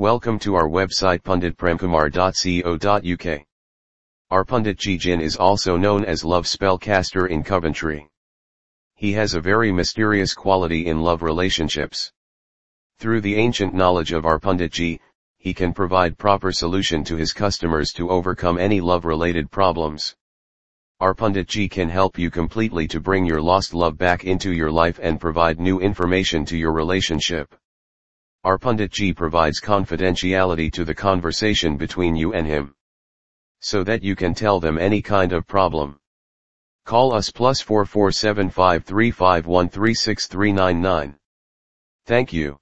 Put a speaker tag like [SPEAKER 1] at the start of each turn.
[SPEAKER 1] Welcome to our website panditpremkumar.co.uk. Our Pandit Ji Jin is also known as Love Spellcaster in Coventry. He has a very mysterious quality in love relationships. Through the ancient knowledge of our Pandit Ji, he can provide proper solution to his customers to overcome any love-related problems. Our Pandit Ji can help you completely to bring your lost love back into your life and provide new information to your relationship. Our Pandit Ji provides confidentiality to the conversation between you and him. So that you can tell them any kind of problem. Call us plus 447535136399. Thank you.